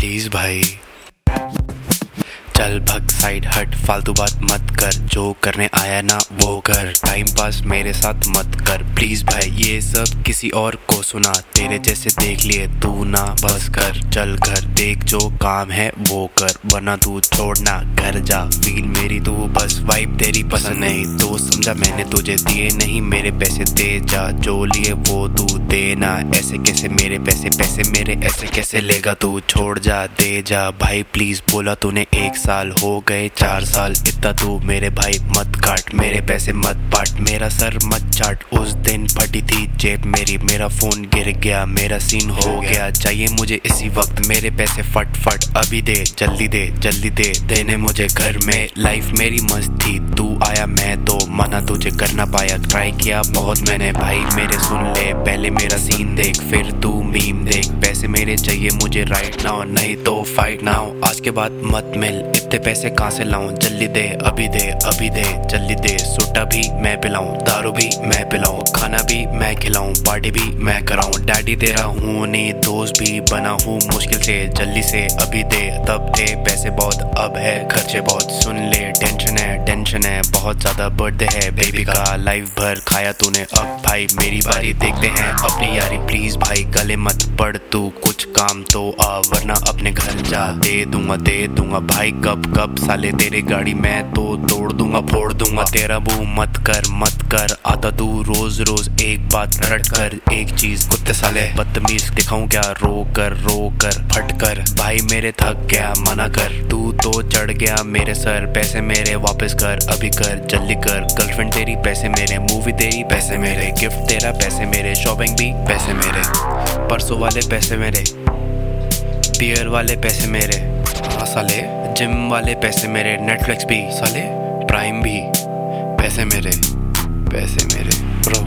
Please भाई चल भग साइड हट, फालतू बात मत कर, जो करने आया ना वो कर। टाइम पास मेरे साथ मत कर प्लीज़ भाई, ये सब किसी और को सुना। तेरे जैसे देख लिए तू ना बस कर। चल घर देख जो काम है वो कर, वरना तू छोड़ना, घर जा। फील मेरी तू बस वाइब तेरी पसंद नहीं। तो समझा मैंने तुझे दिए नहीं, मेरे पैसे दे जा। जो लिए वो तू देना। ऐसे कैसे मेरे पैसे पैसे मेरे, ऐसे कैसे लेगा तू? छोड़ जा, दे जा। भाई प्लीज़ बोला तूने एक साल हो गए चार साल। इतना तू मेरे भाई मत काट मेरे पैसे मत पाट। मेरा सर मत चाट। उस दिन फटी थी जेब मेरी मेरा फ़ोन गिर गया मेरा सीन हो गया। चाहिए मुझे इसी वक्त मेरे पैसे फट फट अभी दे जल्दी दे जल्दी दे देने मुझे घर में। लाइफ मेरी मस्त थी तू आया मैं तो मना तुझे करना पाया। ट्राई किया बहुत मैंने भाई, मेरे सुन ले। पहले मेरा सीन देख, फिर तू मीम देख। पैसे मेरे चाहिए, मुझे राइट नाउ नहीं तो फाइट नाउ आज के बाद मत मिल, इतने पैसे कहाँ से लाऊं? जल्दी दे, अभी दे अभी दे। जल्दी दे, सुट्टा भी मैं पिलाऊं, दारू भी मैं पिलाऊं, खाना भी मैं खिलाऊं पार्टी भी मैं कराऊं। डैडी तेरा हूँ, नहीं दोस्त भी बना हूँ मुश्किल से। जल्दी से अभी दे, तब दे। पैसे बहुत, अब है, खर्चे बहुत। सुन ले टेंशन है टेंशन है, बहुत ज़्यादा बर्थडे है। बेबी का लाइफ भर खाया तूने। अब भाई मेरी बारी, देखते हैं। अपनी यारी प्लीज़ भाई, गले मत पड़ तू। कुछ काम तो आ, वरना अपने घर जा दे दूँगा दे दूँगा। भाई, कब कब साले तेरे गाड़ी मैं तो तोड़ दूँगा, फोड़ दूँगा। तेरा बू मत कर मत कर। आता तू रोज रोज एक बात रट कर। एक चीज़ कुत्ते साले, बदतमीज दिखाऊँ क्या? रो कर रो कर, फट कर। भाई, मेरे थक गया, मना कर। तू तो चढ़ गया मेरे सर, पैसे मेरे वापस कर। अभी कर, जल्दी कर। गर्लफ्रेंड तेरी पैसे मेरे मूवी तेरी पैसे मेरे। गिफ्ट तेरा पैसे मेरे शॉपिंग भी पैसे मेरे। परसों वाले पैसे मेरे। बियर वाले पैसे मेरे। हाँ साले। जिम वाले पैसे मेरे। नेटफ्लिक्स भी, साले। प्राइम भी। पैसे मेरे। पैसे मेरे। ब्रो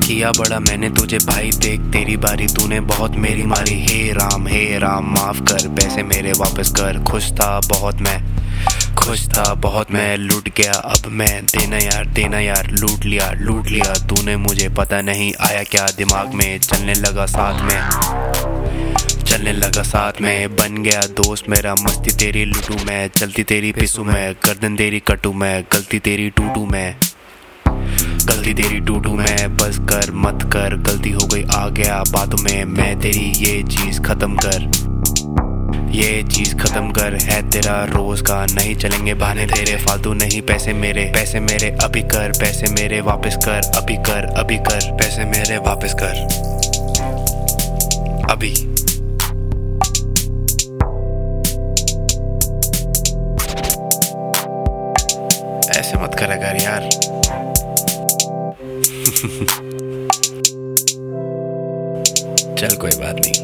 किया बड़ा मैंने तुझे भाई। देख, तेरी बारी तूने बहुत मेरी मारी। हे राम हे राम, माफ़ कर। पैसे मेरे वापस कर। खुश था बहुत मैं। खुश था, बहुत मैं लूट गया। अब मैं देना यार देना यार, लूट लिया लूट लिया। तूने मुझे पता नहीं आया क्या दिमाग में। चलने लगा साथ में, चलने लगा साथ में। बन गया दोस्त मेरा, मस्ती तेरी लुटू मैं। चलती तेरी पिसू मैं, गर्दन तेरी कटू मैं। गलती तेरी टूटू मैं, गलती तेरी टूटू मैं। बस कर, मत कर, गलती हो गई, आ गया बातों में। मैं तेरी ये चीज़ खत्म कर। ये चीज़ खत्म कर है तेरा रोज का। नहीं चलेंगे बहाने तेरे, फालतू नहीं। पैसे मेरे पैसे मेरे, अभी कर। पैसे मेरे, वापस कर। अभी कर अभी कर। पैसे मेरे, वापस कर। अभी। ऐसे मत करा कर यार। चल कोई बात नहीं।